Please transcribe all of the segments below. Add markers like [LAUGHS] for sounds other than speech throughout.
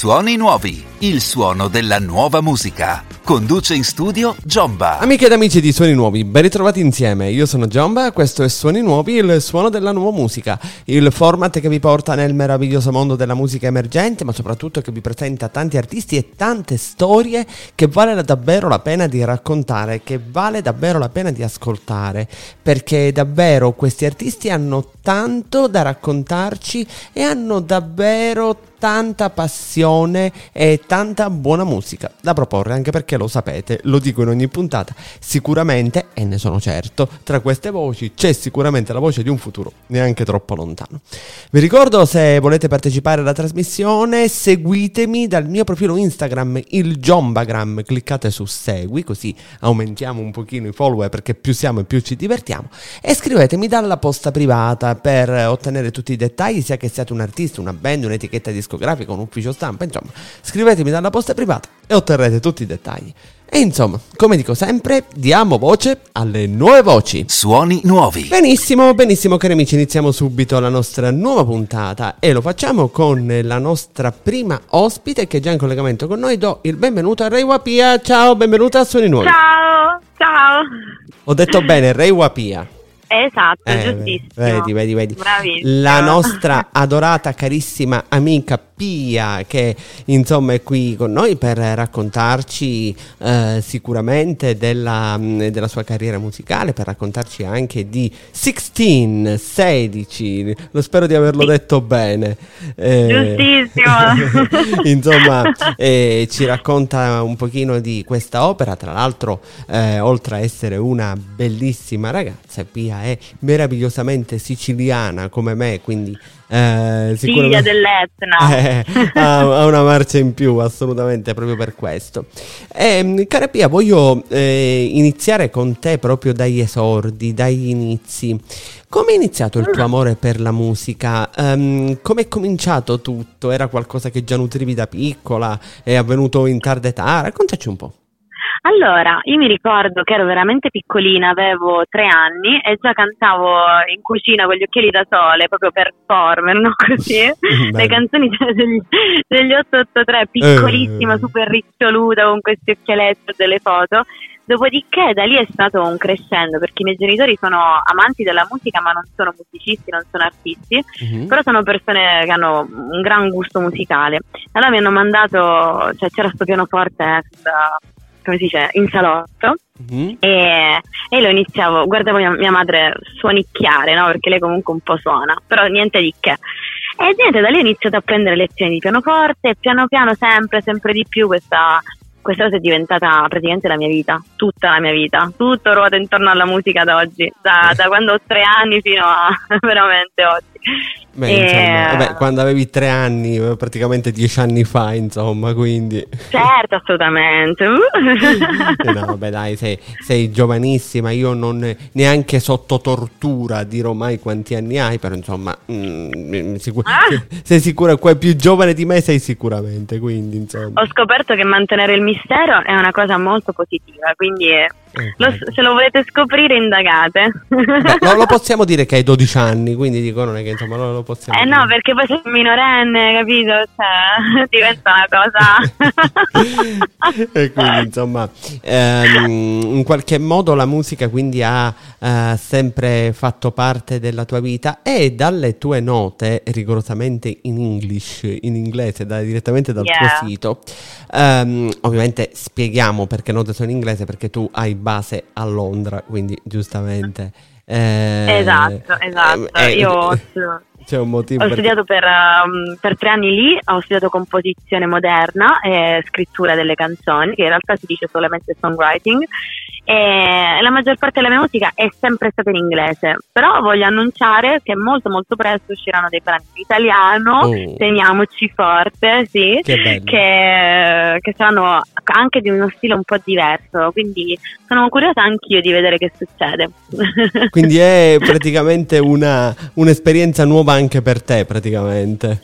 Suoni nuovi, il suono della nuova musica. Conduce in studio Giomba. Amiche ed amici di Suoni Nuovi, ben ritrovati insieme. Io sono Giomba, questo è Suoni Nuovi, il suono della nuova musica. Il format che vi porta nel meraviglioso mondo della musica emergente, ma soprattutto che vi presenta tanti artisti e tante storie che vale davvero la pena di raccontare, che vale davvero la pena di ascoltare. Perché davvero questi artisti hanno tanto da raccontarci e hanno davvero tanta passione e tanta buona musica da proporre, anche perché lo sapete, lo dico in ogni puntata, sicuramente, e ne sono certo, tra queste voci c'è sicuramente la voce di un futuro neanche troppo lontano. Vi ricordo se volete partecipare alla trasmissione, seguitemi dal mio profilo Instagram, il Jombagram, cliccate su segui, così aumentiamo un pochino i follower perché più siamo e più ci divertiamo, e scrivetemi dalla posta privata per ottenere tutti i dettagli, sia che siate un artista, una band, un'etichetta di discografica, un ufficio stampa, insomma, scrivetemi dalla posta privata e otterrete tutti i dettagli. E insomma, come dico sempre, diamo voce alle nuove voci. Suoni nuovi. Benissimo, benissimo cari amici, iniziamo subito la nostra nuova puntata e lo facciamo con la nostra prima ospite che è già in collegamento con noi. Do il benvenuto a Ray Wapia. Ciao, benvenuta a Suoni Nuovi. Ciao, ciao. Ho detto bene, Ray Wapia. Esatto, Eh, giustissimo. Vedi, vedi, vedi. Bravissimo. La nostra adorata, carissima amica Pia, che insomma è qui con noi per raccontarci eh, sicuramente della, mh, della sua carriera musicale, per raccontarci anche di 16, 16, lo spero di averlo Sì. detto bene. Eh, Giustissimo. [LAUGHS] insomma, eh, ci racconta un pochino di questa opera. Tra l'altro, eh, oltre a essere una bellissima ragazza, Pia è meravigliosamente siciliana come me, quindi eh, Figlia sicuramente dell'Etna. [LAUGHS] eh, ha, una marcia in più, assolutamente, proprio per questo. Ehm, cara Pia, voglio eh, iniziare con te proprio dagli esordi, dagli inizi. Come è iniziato il tuo amore per la musica? Ehm, Come è cominciato tutto? Era qualcosa che già nutrivi da piccola? È avvenuto in tarda età? Raccontaci un po'. Allora, io mi ricordo che ero veramente piccolina, avevo tre anni e già cantavo in cucina con gli occhiali da sole, proprio performer, no? [LAUGHS] Così. Le canzoni [LAUGHS] degli, degli 883, piccolissima, Eh. super riccioluta con questi occhialetti delle foto. Dopodiché da lì è stato un crescendo perché i miei genitori sono amanti della musica ma non sono musicisti, non sono artisti, Mhm. però sono persone che hanno un gran gusto musicale. Allora mi hanno mandato, cioè c'era sto pianoforte da- come si dice, in salotto Mhm. e, e lo iniziavo, guardavo mia, mia madre suonicchiare, no? Perché lei comunque un po' suona, però niente di che. E niente, da lì ho iniziato a prendere lezioni di pianoforte e piano piano sempre, sempre di più questa, questa cosa è diventata praticamente la mia vita, tutta la mia vita, tutto ruota intorno alla musica ad oggi, da, da quando ho tre anni fino a [LAUGHS] veramente oggi. Beh, E- insomma, vabbè, quando avevi tre anni, eh, praticamente dieci anni fa, insomma, quindi... Certo, assolutamente. Eh no, vabbè, dai, sei, sei giovanissima. Io non neanche sotto tortura dirò mai quanti anni hai, però insomma, mm, sicur- Ah. sei sicura, più giovane di me sei sicuramente, quindi insomma. Ho scoperto che mantenere il mistero è una cosa molto positiva, quindi eh, lo- se lo volete scoprire indagate. Beh, no, lo [LAUGHS] possiamo dire che hai 12 anni, quindi dico non è che insomma lo, lo possiamo Eh dire. no, perché poi sei minorenne, capito? Cioè, [LAUGHS] diventa una cosa... [LAUGHS] e quindi insomma ehm, in qualche modo la musica quindi ha eh, sempre fatto parte della tua vita e dalle tue note rigorosamente in English in inglese da- direttamente dal Yeah. tuo sito ehm, ovviamente spieghiamo perché note sono in inglese perché tu hai base a Londra quindi giustamente eh, esatto, esatto. eh, Io [LAUGHS] ho, c'è un motivo ho per- studiato per, um, per tre anni lì, ho studiato composizione moderna e scrittura delle canzoni, che in realtà si dice solamente songwriting. E la maggior parte della mia musica è sempre stata in inglese, però voglio annunciare che molto molto presto usciranno dei brani in italiano, Oh. teniamoci forte, sì, Che che, che saranno anche di uno stile un po' diverso, quindi sono curiosa anch'io di vedere che succede. [LAUGHS] Quindi è praticamente una, un'esperienza nuova anche per te, praticamente.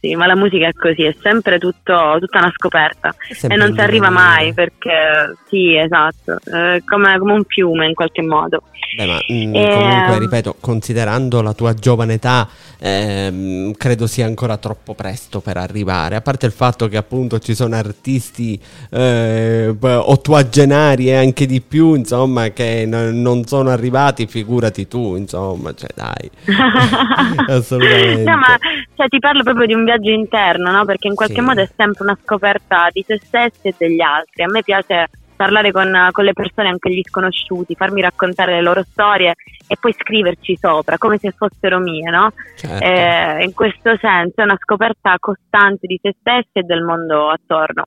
Sì, ma la musica è così, è sempre tutto, tutta una scoperta e non si arriva mai perché sì, esatto, è come, come un fiume in qualche modo. Beh, ma mh, e... comunque, ripeto, considerando la tua giovane età, ehm, credo sia ancora troppo presto per arrivare. A parte il fatto che appunto ci sono artisti eh, ottuagenari e anche di più, insomma, che n- non sono arrivati, figurati tu, insomma, cioè dai. [LAUGHS] [LAUGHS] Assolutamente. No, ma cioè, ti parlo proprio di un viaggio interno, no? Perché in qualche sì. modo è sempre una scoperta di se stessi e degli altri. A me piace parlare con, con, le persone, anche gli sconosciuti, farmi raccontare le loro storie e poi scriverci sopra come se fossero mie, no? Certo. Eh, in questo senso è una scoperta costante di se stessi e del mondo attorno.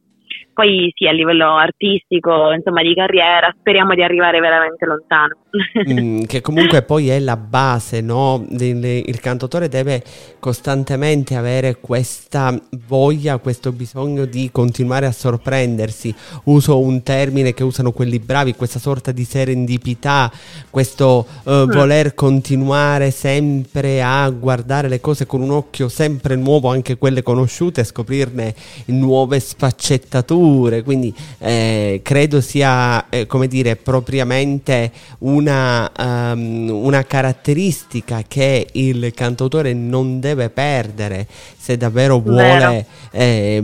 Poi sì, a livello artistico, insomma, di carriera, speriamo di arrivare veramente lontano. [LAUGHS] mm, che comunque poi è la base, no? Il, il cantautore deve costantemente avere questa voglia, questo bisogno di continuare a sorprendersi. Uso un termine che usano quelli bravi, questa sorta di serendipità, questo uh, mm. voler continuare sempre a guardare le cose con un occhio sempre nuovo, anche quelle conosciute, scoprirne nuove sfaccettature culture, quindi eh, credo sia, eh, come dire, propriamente una, um, una caratteristica che il cantautore non deve perdere se davvero vuole, eh,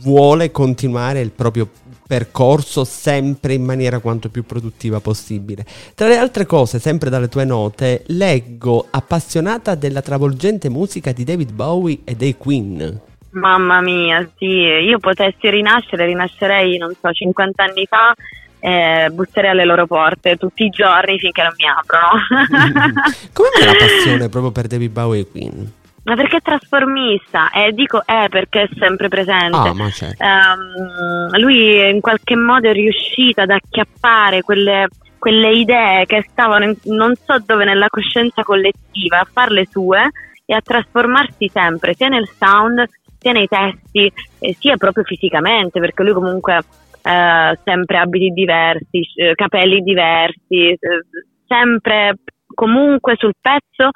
vuole continuare il proprio percorso sempre in maniera quanto più produttiva possibile. Tra le altre cose, sempre dalle tue note, leggo appassionata della travolgente musica di David Bowie e dei Queen. Mamma mia, sì, io potessi rinascere, rinascerei, non so, 50 anni fa e busserei alle loro porte tutti i giorni finché non mi aprono. Come mai la passione proprio per David Bowie e Queen? Ma perché è trasformista e eh, dico è eh, perché è sempre presente. Ah, ma certo. um, lui in qualche modo è riuscito ad acchiappare quelle, quelle idee che stavano in, non so dove nella coscienza collettiva, a farle sue e a trasformarsi sempre sia nel sound sia nei testi eh, sia proprio fisicamente perché lui comunque eh, sempre abiti diversi, eh, capelli diversi, eh, sempre comunque sul pezzo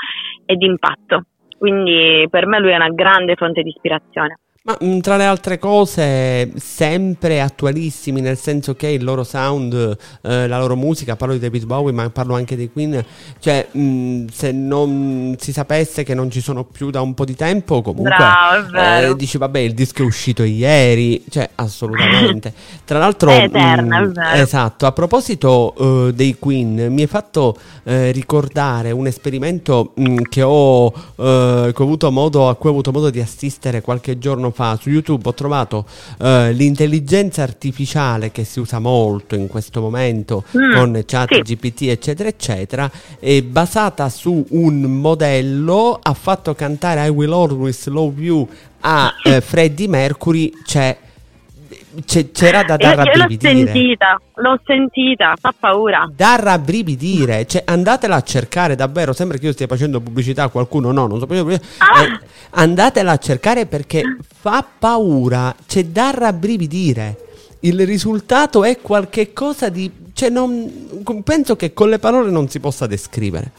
e d'impatto. Quindi per me lui è una grande fonte di ispirazione. Ma mh, mm, tra le altre cose, sempre attualissimi, nel senso che il loro sound, eh, la loro musica, parlo di David Bowie, ma parlo anche dei Queen, cioè mh, mm, se non si sapesse che non ci sono più da un po' di tempo, comunque Bravo, eh, dici vabbè il disco è uscito ieri, cioè assolutamente. [LAUGHS] Tra l'altro, è eterna, mh, è esatto, a proposito uh, dei Queen, mi hai fatto uh, ricordare un esperimento che ho, che ho avuto modo, a cui ho avuto modo di assistere qualche giorno fa fa su YouTube ho trovato uh, l'intelligenza artificiale che si usa molto in questo momento mm, con chat sì. GPT eccetera eccetera è basata su un modello ha fatto cantare I Will Always Love You a uh, Freddie Mercury c'è c'era da dar rabbrividire. L'ho sentita, l'ho sentita, fa paura. Da rabbrividire, cioè andatela a cercare davvero, sembra che io stia facendo pubblicità a qualcuno, no, non so più. Ah. Eh, andatela a cercare perché fa paura, c'è da rabbrividire. Il risultato è qualche di... Cioè non, penso che con le parole non si possa descrivere.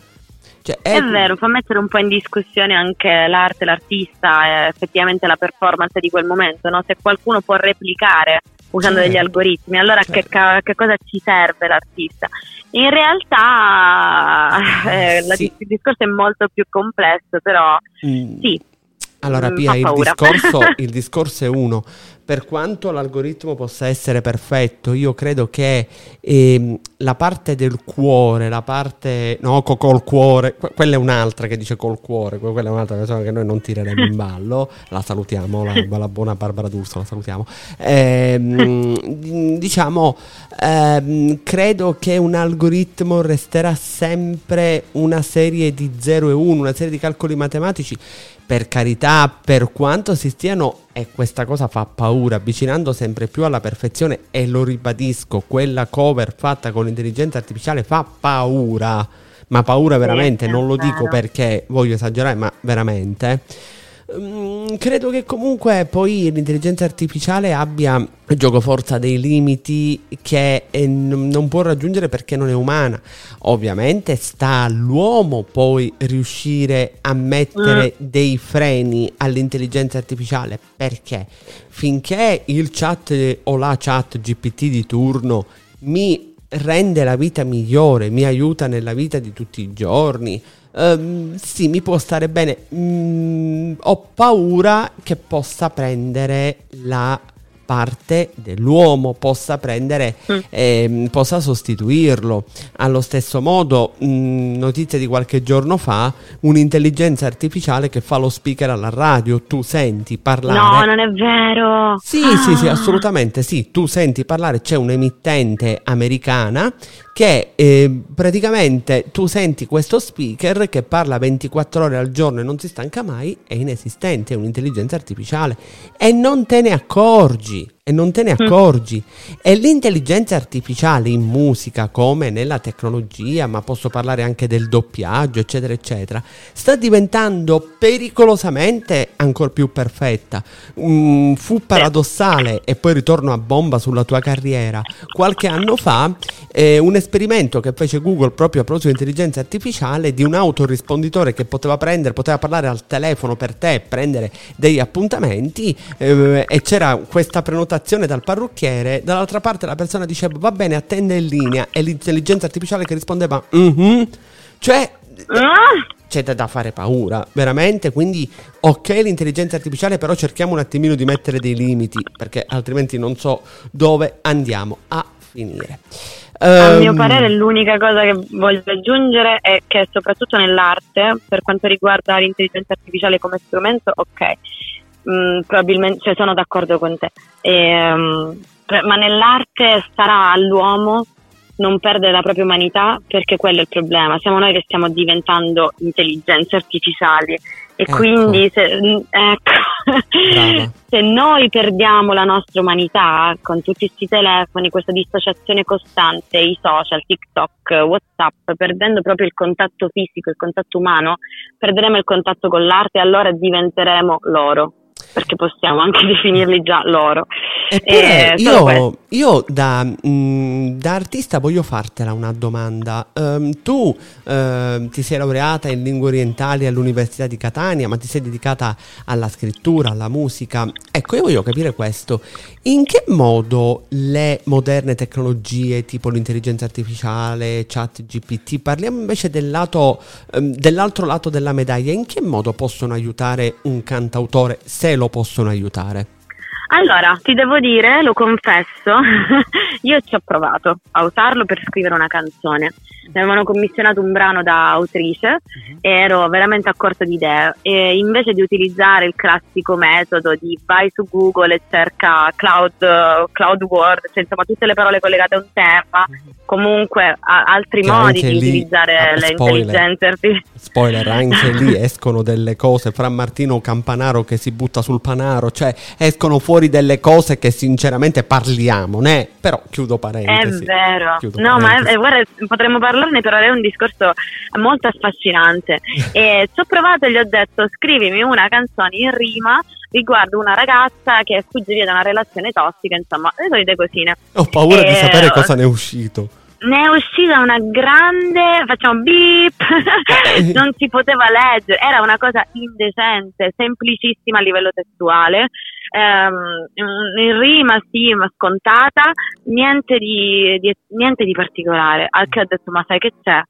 Cioè, è... è... vero, fa mettere un po' in discussione anche l'arte, l'artista e effettivamente la performance di quel momento, no? se qualcuno può replicare usando certo. degli algoritmi, allora certo. che, che, cosa ci serve l'artista? In realtà [LAUGHS] eh, sì. il discorso è molto più complesso, però mm. sì. Allora, mm, Pia, il discorso, [LAUGHS] il discorso è uno, per quanto l'algoritmo possa essere perfetto, io credo che ehm, la parte del cuore, la parte no, col cuore, que- quella è un'altra che dice col cuore, quella è un'altra persona che noi non tireremo in ballo, la salutiamo, la, la buona Barbara D'Urso, la salutiamo. Ehm, diciamo, ehm, credo che un algoritmo resterà sempre una serie di 0 e 1, una serie di calcoli matematici per carità, per quanto si stiano, e questa cosa fa paura, avvicinando sempre più alla perfezione, e lo ribadisco, quella cover fatta con l'intelligenza artificiale fa paura, ma paura veramente, non lo dico perché voglio esagerare, ma veramente. Mm, credo che comunque poi l'intelligenza artificiale abbia gioco forza dei limiti che eh, non può raggiungere perché non è umana. Ovviamente sta all'uomo poi riuscire a mettere mm. dei freni all'intelligenza artificiale perché finché il chat o la chat GPT di turno mi rende la vita migliore, mi aiuta nella vita di tutti i giorni, Um, sì, mi può stare bene. Mm, ho paura che possa prendere la parte dell'uomo possa prendere, mm. eh, possa sostituirlo. Allo stesso modo, mh, mm, notizia di qualche giorno fa, un'intelligenza artificiale che fa lo speaker alla radio, tu senti parlare. No, non è vero. Sì, ah. sì, sì, assolutamente sì, tu senti parlare, c'è un'emittente americana che eh, praticamente tu senti questo speaker che parla 24 ore al giorno e non si stanca mai, è inesistente, è un'intelligenza artificiale. E non te ne accorgi e non te ne mm. accorgi. E l'intelligenza artificiale in musica, come nella tecnologia, ma posso parlare anche del doppiaggio, eccetera, eccetera, sta diventando pericolosamente ancora più perfetta. Mm, fu paradossale, e poi ritorno a bomba sulla tua carriera. Qualche anno fa, eh, un esperimento che fece Google proprio a proposito di intelligenza artificiale di un autorisponditore che poteva prendere, poteva parlare al telefono per te, prendere degli appuntamenti, eh, e c'era questa prenotazione prenotazione dal parrucchiere, dall'altra parte la persona diceva va bene, attende in linea e l'intelligenza artificiale che rispondeva mm-hmm. cioè ah! c'è da fare paura, veramente, quindi ok l'intelligenza artificiale, però cerchiamo un attimino di mettere dei limiti, perché altrimenti non so dove andiamo a finire. A mio ehm, parere l'unica cosa che voglio aggiungere è che soprattutto nell'arte, per quanto riguarda l'intelligenza artificiale come strumento, ok, mh, mm, probabilmente cioè, sono d'accordo con te. E, um, ma nell'arte sarà all'uomo non perdere la propria umanità perché quello è il problema. Siamo noi che stiamo diventando intelligenze artificiali e ecco. quindi se, mm, ecco, [LAUGHS] se, noi perdiamo la nostra umanità con tutti questi telefoni, questa dissociazione costante, i social, TikTok, Whatsapp, perdendo proprio il contatto fisico, il contatto umano, perderemo il contatto con l'arte e allora diventeremo loro perché possiamo anche [LAUGHS] definirli già loro. Eppure eh, io, io da, mh, mm, da, artista voglio fartela una domanda. Um, tu uh, ti sei laureata in lingue orientali all'Università di Catania, ma ti sei dedicata alla scrittura, alla musica. Ecco, io voglio capire questo. In che modo le moderne tecnologie, tipo l'intelligenza artificiale, chat GPT, parliamo invece del lato, um, dell'altro lato della medaglia, in che modo possono aiutare un cantautore, se lo possono aiutare? Allora, ti devo dire, lo confesso, [LAUGHS] io ci ho provato a usarlo per scrivere una canzone. Mi avevano commissionato un brano da autrice uh-huh. e ero veramente a corto di idee e invece di utilizzare il classico metodo di vai su Google e cerca cloud, cloud word, cioè insomma tutte le parole collegate a un tema, uh-huh. comunque a, altri che modi di lì, utilizzare le intelligenze artificiali. Spoiler, anche lì [LAUGHS] escono delle cose, Fra Martino Campanaro che si butta sul panaro, cioè escono fuori fuori delle cose che sinceramente parliamo, né? Però chiudo parentesi. È vero. Chiudo no, parentesi. ma è, guarda, potremmo parlarne, però è un discorso molto affascinante. [LAUGHS] e ci ho provato e gli ho detto scrivimi una canzone in rima riguardo una ragazza che fugge via da una relazione tossica, insomma, le solite cosine. Ho paura e... di sapere cosa ne è uscito ne è uscita una grande, facciamo beep, eh. [LAUGHS] non si poteva leggere, era una cosa indecente, semplicissima a livello testuale, ehm, in rima sì, ma scontata, niente di, di, niente di particolare, al che ho detto ma sai che c'è?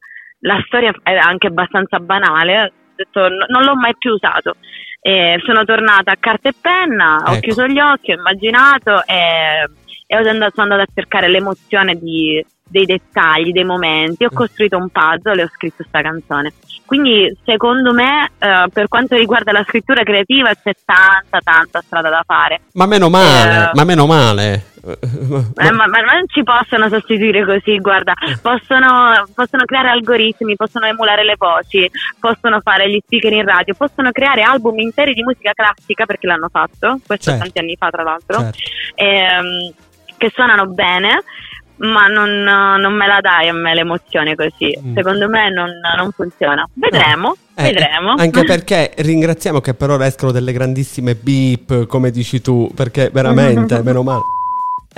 La storia è anche abbastanza banale, ho detto no, non l'ho mai più usato. E sono tornata a carta e penna, ecco. ho chiuso gli occhi, ho immaginato e, e ho andato, sono andata a cercare l'emozione di, dei dettagli, dei momenti, ho mm. costruito un puzzle e ho scritto questa canzone. Quindi secondo me eh, per quanto riguarda la scrittura creativa c'è tanta tanta strada da fare. Ma meno male, eh, ma meno male. Ma, ma, ma, non ci possono sostituire così, guarda, possono, possono, creare algoritmi, possono emulare le voci, possono fare gli speaker in radio, possono creare album interi di musica classica perché l'hanno fatto, questo certo. tanti anni fa tra l'altro, certo. ehm, che suonano bene ma non, non, me la dai a me l'emozione così. Mm. Secondo me non, non funziona. Vedremo, eh, vedremo. Anche [LAUGHS] perché ringraziamo che per ora escono delle grandissime beep, come dici tu, perché veramente, meno male.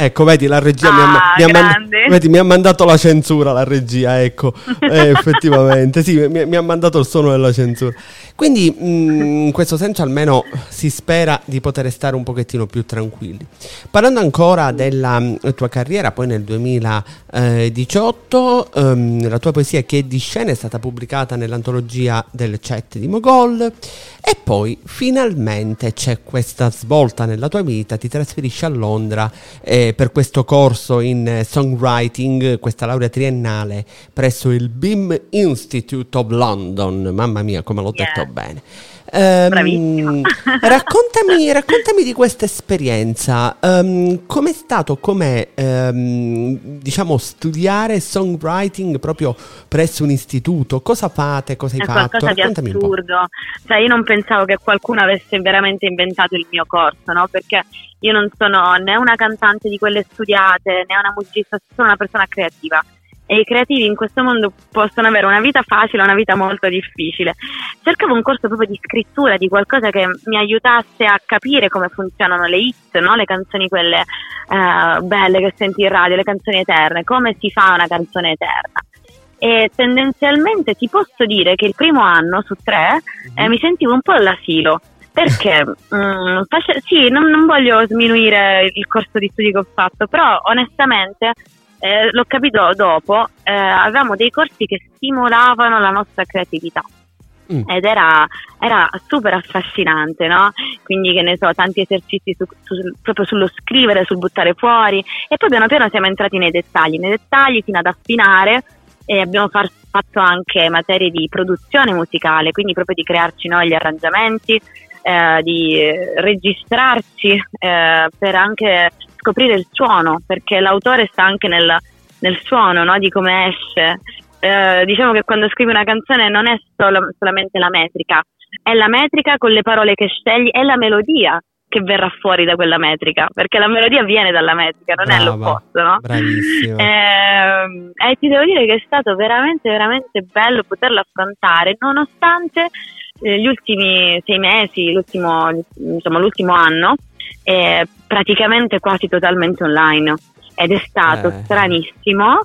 Ecco, vedi, la regia ah, mi, ha, mi, ha mand- vedi, mi, ha, mandato la censura, la regia, ecco, [LAUGHS] eh, effettivamente, sì, mi, mi, ha mandato il suono della censura. Quindi, mh, mm, in questo senso, almeno si spera di poter stare un pochettino più tranquilli. Parlando ancora della mm, tua carriera, poi nel 2018, um, ehm, la tua poesia Che è di scena è stata pubblicata nell'antologia del chat di Mogol e poi finalmente c'è questa svolta nella tua vita, ti trasferisci a Londra eh, per questo corso in eh, songwriting, questa laurea triennale presso il BIM Institute of London. Mamma mia, come l'ho yeah. detto bene. Um, [LAUGHS] raccontami, raccontami, di questa esperienza. Um, com'è stato, com'è, um, diciamo, studiare songwriting proprio presso un istituto? Cosa fate? Cosa hai È fatto? qualcosa raccontami di assurdo. Cioè, io non pensavo che qualcuno avesse veramente inventato il mio corso, no? Perché io non sono né una cantante di quelle studiate, né una musicista, sono una persona creativa e i creativi in questo mondo possono avere una vita facile o una vita molto difficile. Cercavo un corso proprio di scrittura, di qualcosa che mi aiutasse a capire come funzionano le hit, no? le canzoni quelle uh, belle che senti in radio, le canzoni eterne, come si fa una canzone eterna. E tendenzialmente ti posso dire che il primo anno su tre eh, mi sentivo un po' all'asilo perché um, [LAUGHS] face- sì, non, non, voglio sminuire il corso di studi che ho fatto, però onestamente eh, l'ho capito dopo, eh, avevamo dei corsi che stimolavano la nostra creatività. Mm. Ed era, era, super affascinante, no? Quindi, che ne so, tanti esercizi su, su, proprio sullo scrivere, sul buttare fuori, e poi piano piano siamo entrati nei dettagli, nei dettagli fino ad affinare e abbiamo far, fatto anche materie di produzione musicale, quindi proprio di crearci noi gli arrangiamenti, eh, di registrarci eh, per anche scoprire il suono, perché l'autore sta anche nel, nel suono, no? di come esce. Eh, diciamo che quando scrivi una canzone non è solo, solamente la metrica, è la metrica con le parole che scegli, è la melodia che verrà fuori da quella metrica, perché la melodia viene dalla metrica, non Brava, è l'opposto, no? [LAUGHS] Eh, e ti devo dire che è stato veramente, veramente bello poterlo affrontare, nonostante eh, gli ultimi sei mesi, l'ultimo, insomma, l'ultimo anno, eh, praticamente quasi totalmente online ed è stato eh. stranissimo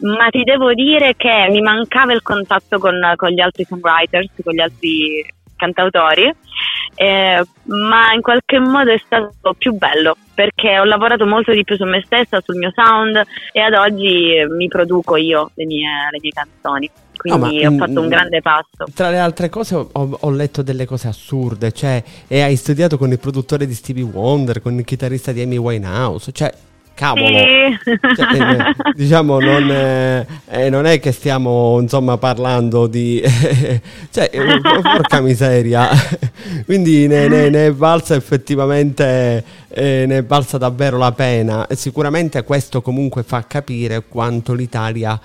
ma ti devo dire che mi mancava il contatto con, con gli altri songwriters, con gli altri cantautori, eh, ma in qualche modo è stato più bello perché ho lavorato molto di più su me stessa, sul mio sound e ad oggi mi produco io le mie, le mie canzoni quindi oh, ho fatto un mm, grande passo. Tra le altre cose ho, ho, letto delle cose assurde, cioè e hai studiato con il produttore di Stevie Wonder, con il chitarrista di Amy Winehouse, cioè cavolo, sì. cioè, eh, eh [LAUGHS] diciamo non, eh, eh, non, è che stiamo insomma parlando di, [LAUGHS] cioè eh, porca miseria, [LAUGHS] quindi ne, ne, ne, è valsa effettivamente, ne è valsa davvero la pena e sicuramente questo comunque fa capire quanto l'Italia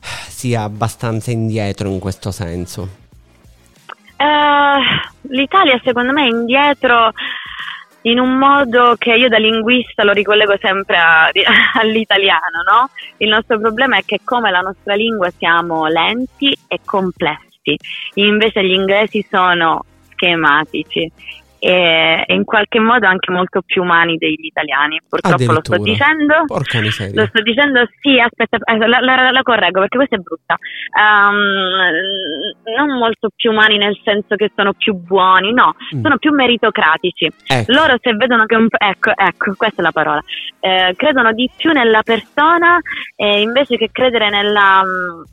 sia abbastanza indietro in questo senso? Uh, L'Italia secondo me è indietro in un modo che io da linguista lo ricollego sempre a, [LAUGHS] all'italiano, no? Il nostro problema è che come la nostra lingua siamo lenti e complessi, invece gli inglesi sono schematici e in qualche modo anche molto più umani degli italiani. Purtroppo lo sto dicendo. Porca miseria. Lo sto dicendo, sì, aspetta, eh, la, la, la correggo perché questa è brutta. Um, non molto più umani nel senso che sono più buoni, no, mm. sono più meritocratici. Ecco. Loro se vedono che un ecco, ecco, questa è la parola. Eh, credono di più nella persona eh, invece che credere nella um,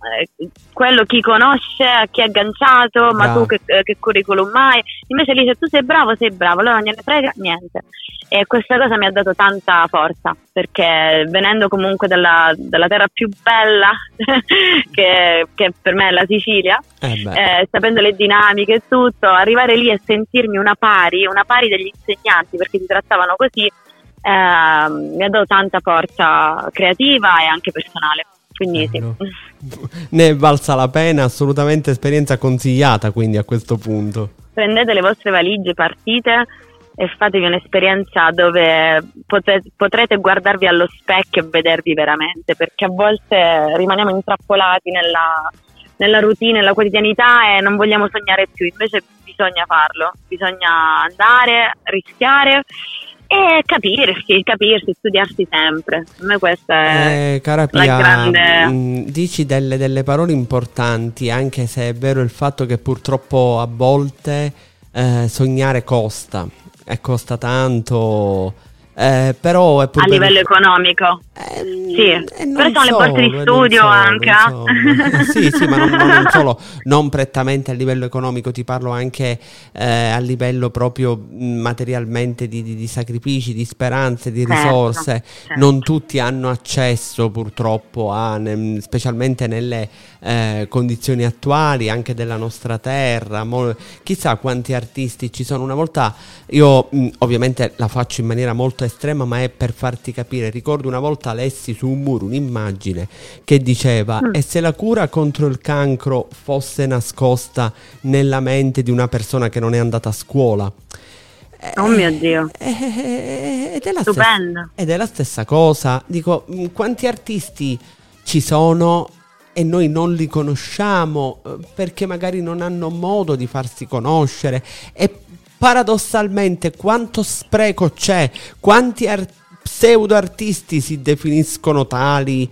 quello chi conosce, a chi è agganciato, ma tu che, che curriculum hai. Invece lì se tu sei bravo sei bravo, allora non gliene frega niente. E questa cosa mi ha dato tanta forza, perché venendo comunque dalla, dalla terra più bella, [LAUGHS] che, che, per me è la Sicilia, eh eh, sapendo le dinamiche e tutto, arrivare lì e sentirmi una pari, una pari degli insegnanti, perché si trattavano così, eh, mi ha dato tanta forza creativa e anche personale. Quindi sì. Ne è valsa la pena, assolutamente esperienza consigliata quindi a questo punto prendete le vostre valigie, partite e fatevi un'esperienza dove potrete, potrete guardarvi allo specchio e vedervi veramente, perché a volte rimaniamo intrappolati nella, nella routine, nella quotidianità e non vogliamo sognare più, invece bisogna farlo, bisogna andare, rischiare e capirsi, capirsi, studiarsi sempre. A me questa è eh, cara Pia, la grande... Mh, mm, dici delle, delle, parole importanti, anche se è vero il fatto che purtroppo a volte eh, sognare costa. E costa tanto. Eh, però è a livello economico eh, sì però sono le borse di studio solo, anche. [LAUGHS] eh, sì sì ma non, non, solo non prettamente a livello economico ti parlo anche eh, a livello proprio materialmente di, di, di, sacrifici di speranze di certo, risorse. certo. non tutti hanno accesso purtroppo a ne, specialmente nelle eh, condizioni attuali anche della nostra terra. Mo, chissà quanti artisti ci sono. Una volta io mh, ovviamente la faccio in maniera molto estrema, ma è per farti capire. Ricordo una volta lessi su un muro un'immagine che diceva: mm. E se la cura contro il cancro fosse nascosta nella mente di una persona che non è andata a scuola? Oh mio Dio. Eh, eh, eh, ed, è. Stessa, ed è la stessa cosa. Dico, mm, quanti artisti ci sono e noi non li conosciamo perché magari non hanno modo di farsi conoscere e paradossalmente quanto spreco c'è, quanti ar- pseudo artisti si definiscono tali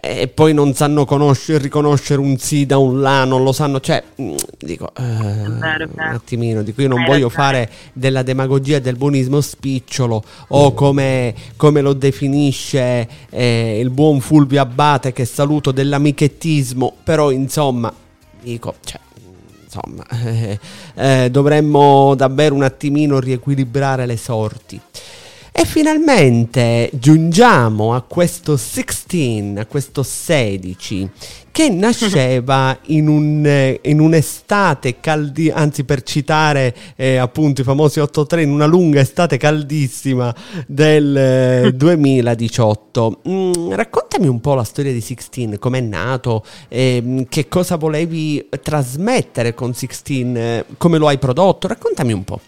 e poi non sanno conoscere, riconoscere un sì da un là, non lo sanno, cioè, mm, dico, eh, un attimino, dico, io non voglio fare della demagogia e del buonismo spicciolo o come, come lo definisce eh, il buon Fulvio Abate che saluto dell'amichettismo, però insomma, dico, cioè, insomma, eh, [LAUGHS] eh, dovremmo davvero un attimino riequilibrare le sorti. E finalmente giungiamo a questo 16, a questo 16, che nasceva [LAUGHS] in, un, in un'estate caldi, anzi per citare eh, appunto i famosi 8-3, in una lunga estate caldissima del eh, [LAUGHS] 2018. Mm, raccontami un po' la storia di 16, com'è nato, eh, che cosa volevi trasmettere con 16, come lo hai prodotto, raccontami un po'.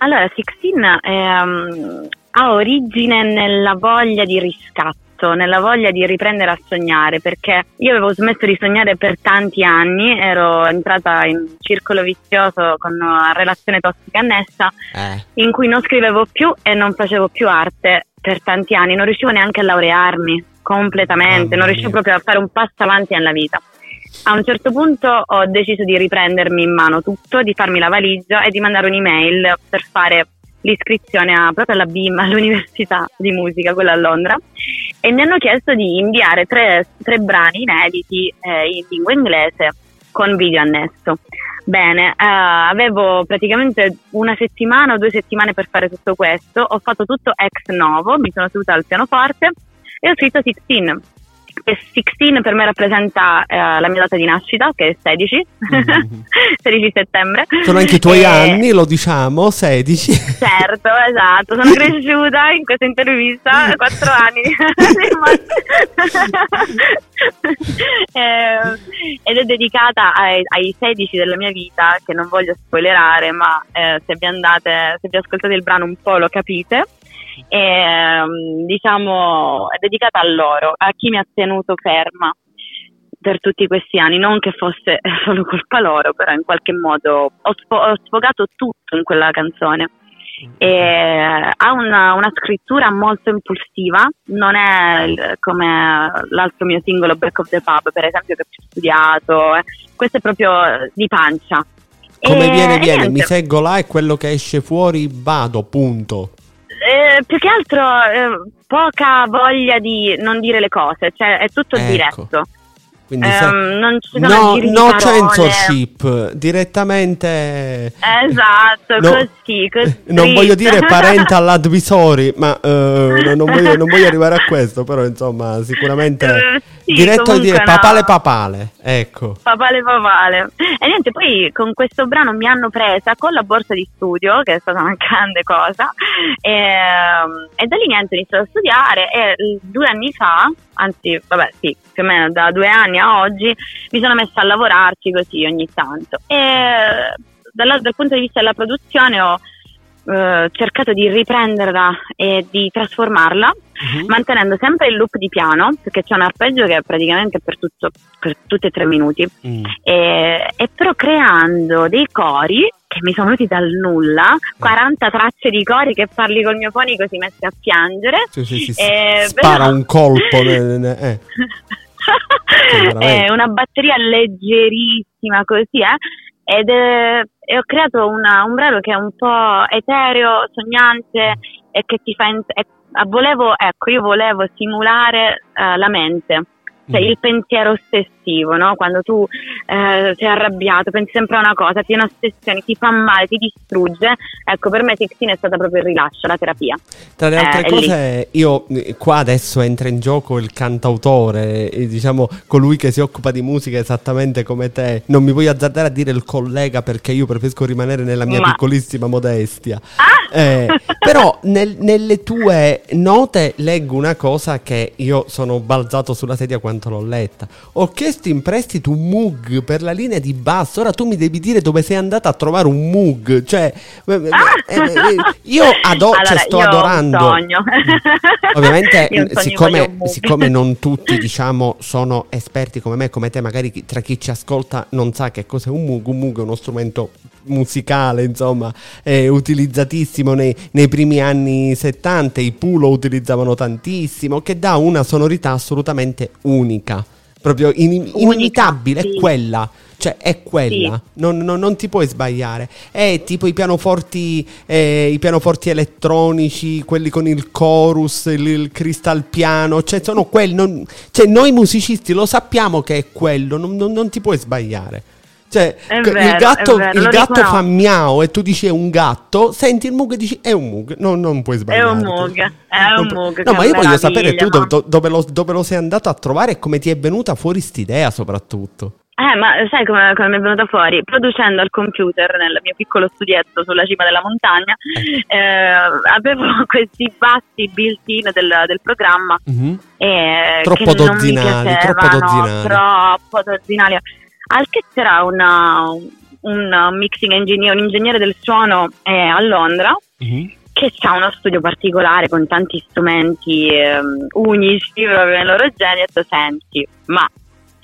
Allora, 16 um, ha origine nella voglia di riscatto, nella voglia di riprendere a sognare, perché io avevo smesso di sognare per tanti anni, ero entrata in un circolo vizioso con una relazione tossica annessa, eh. in cui non scrivevo più e non facevo più arte per tanti anni, non riuscivo neanche a laurearmi completamente, oh, non riuscivo proprio a fare un passo avanti nella vita. A un certo punto ho deciso di riprendermi in mano tutto, di farmi la valigia e di mandare un'email per fare l'iscrizione a, proprio alla BIM, all'Università di Musica, quella a Londra, e mi hanno chiesto di inviare tre, tre brani inediti eh, in lingua inglese con video annesso. Bene, eh, avevo praticamente una settimana o due settimane per fare tutto questo, ho fatto tutto ex novo, mi sono seduta al pianoforte e ho scritto 16 e 16 per me rappresenta eh, la mia data di nascita, che è 16, mm-hmm. [LAUGHS] 16 settembre. Sono anche i tuoi e... anni, lo diciamo, 16. Certo, esatto, sono cresciuta in questa intervista, 4 anni. [LAUGHS] [LAUGHS] eh, ed è dedicata ai, ai, 16 della mia vita, che non voglio spoilerare, ma eh, se vi andate, se vi ascoltate il brano un po' lo capite e ehm, diciamo è dedicata a loro, a chi mi ha tenuto ferma per tutti questi anni, non che fosse [LAUGHS] solo colpa loro, però in qualche modo ho, ho sfogato tutto in quella canzone. E ha una, una, scrittura molto impulsiva, non è come l'altro mio singolo Back of the Pub, per esempio, che ho studiato, eh. questo è proprio di pancia. Come e, viene, viene, mi seggo là e quello che esce fuori vado, punto. Eh, più che altro eh, poca voglia di non dire le cose, cioè è tutto ecco. diretto. Quindi um, non ci sono no, no censorship, direttamente. Esatto, no, così, così. Non voglio dire [LAUGHS] parental advisory, ma uh, non, voglio, non, voglio, arrivare a questo, però insomma sicuramente [LAUGHS] sì, diretto a dire no. papale papale, ecco. Papale papale. E niente, poi con questo brano mi hanno presa con la borsa di studio, che è stata una [LAUGHS] grande cosa, e, ehm, e da lì niente, ho iniziato a studiare e due anni fa anzi, vabbè, sì, più o meno da due anni a oggi, mi sono messa a lavorarci così ogni tanto. E dal, dal punto di vista della produzione ho eh, cercato di riprenderla e di trasformarla, Mhm. mantenendo sempre il loop di piano, perché c'è un arpeggio che è praticamente per, tutto, per tutti e tre minuti, Mm. e, e però creando dei cori che mi sono venuti dal nulla, 40 tracce di cori che parli col mio fonico si mette a piangere. Sì, sì, sì. Eh, Spara però- un colpo. [LAUGHS] eh. [LAUGHS] è una batteria leggerissima così, eh, ed è- e ho creato una- un brano che è un po' etereo, sognante e che ti fa... in- e- volevo, ecco, io volevo simulare eh, la mente. Cioè Mm. il pensiero ossessivo, no? Quando tu eh, sei arrabbiato, pensi sempre a una cosa, ti è un'ossessione, ti fa male, ti distrugge. Ecco, per me Sixteen è stata proprio il rilascio, la terapia. Tra le altre Eh, cose, io eh, qua adesso entra in gioco il cantautore, e, diciamo colui che si occupa di musica esattamente come te. Non mi voglio azzardare a dire il collega perché io preferisco rimanere nella mia Ma- piccolissima modestia. Ah! Eh, [LAUGHS] però nel- nelle tue note leggo una cosa che io sono balzato sulla sedia quanto l'ho letta. Ho chiesto in prestito un Moog per la linea di basso. Ora tu mi devi dire dove sei andata a trovare un Moog. Cioè, eh, eh, eh, io [LAUGHS] ado- Allora, cioè, sto io adorando. [LAUGHS] Ovviamente, siccome, siccome non tutti diciamo sono esperti come me, come te, magari tra chi ci ascolta non sa che cos'è un Moog. Un Moog è uno strumento musicale, insomma, è utilizzatissimo nei, nei primi anni 70. I Pooh lo utilizzavano tantissimo, che dà una sonorità assolutamente unica. Proprio in- Unica, inimitabile, sì. è quella. Cioè, è quella, Sì. non, non- non ti puoi sbagliare. È tipo i pianoforti, eh, i pianoforti elettronici, quelli con il chorus, il, il crystal piano, cioè sono quelli. non- cioè, noi musicisti lo sappiamo che è quello, non, non- non ti puoi sbagliare. Cioè, È c- il vero, gatto, è vero, il gatto fa miau e tu dici è un gatto, senti il Moog e dici è un Moog, no, non puoi È sbagliare. un Moog, è un Moog. No, ma io voglio sapere tu do- do- dove, lo, dove lo sei andato a trovare e come ti è venuta fuori st'idea soprattutto. Eh, ma sai come, come mi è venuta fuori? Producendo al computer nel mio piccolo studietto sulla cima della montagna, eh, avevo [LAUGHS] questi bassi built-in del, del programma Mhm. eh, Troppo che non mi dozzinali, troppo dozzinali. Troppo dozzinali. Al che c'era una, un mixing engineer, un ingegnere del suono eh, a Londra Mhm. che ha uno studio particolare con tanti strumenti ehm, unici proprio nel loro genere. Ho detto, senti, ma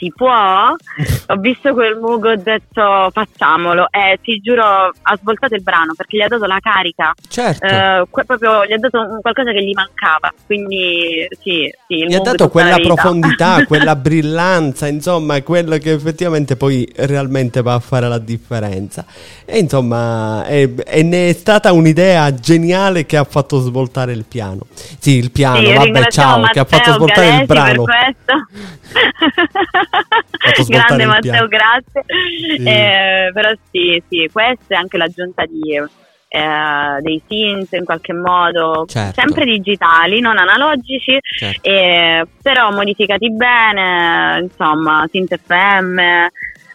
si può? [LAUGHS] Ho visto quel Moog, ho detto facciamolo e ti giuro ha svoltato il brano perché gli ha dato la carica, Certo. eh, proprio gli ha dato qualcosa che gli mancava, quindi sì, sì il Gli ha dato quella profondità, [LAUGHS] quella brillanza, insomma, è quello che effettivamente poi realmente va a fare la differenza. E insomma, è, e ne è stata un'idea geniale che ha fatto svoltare il piano. Sì, il piano, Sì, vabbè, ciao, che ha fatto Matteo svoltare il Galesi brano. [LAUGHS] Questo. [LAUGHS] Grande Matteo, grazie. Sì. Eh, però sì, sì, questa è anche l'aggiunta di, eh, dei synth in qualche modo, Certo. sempre digitali, non analogici, Certo. eh, però modificati bene, insomma, synth FM.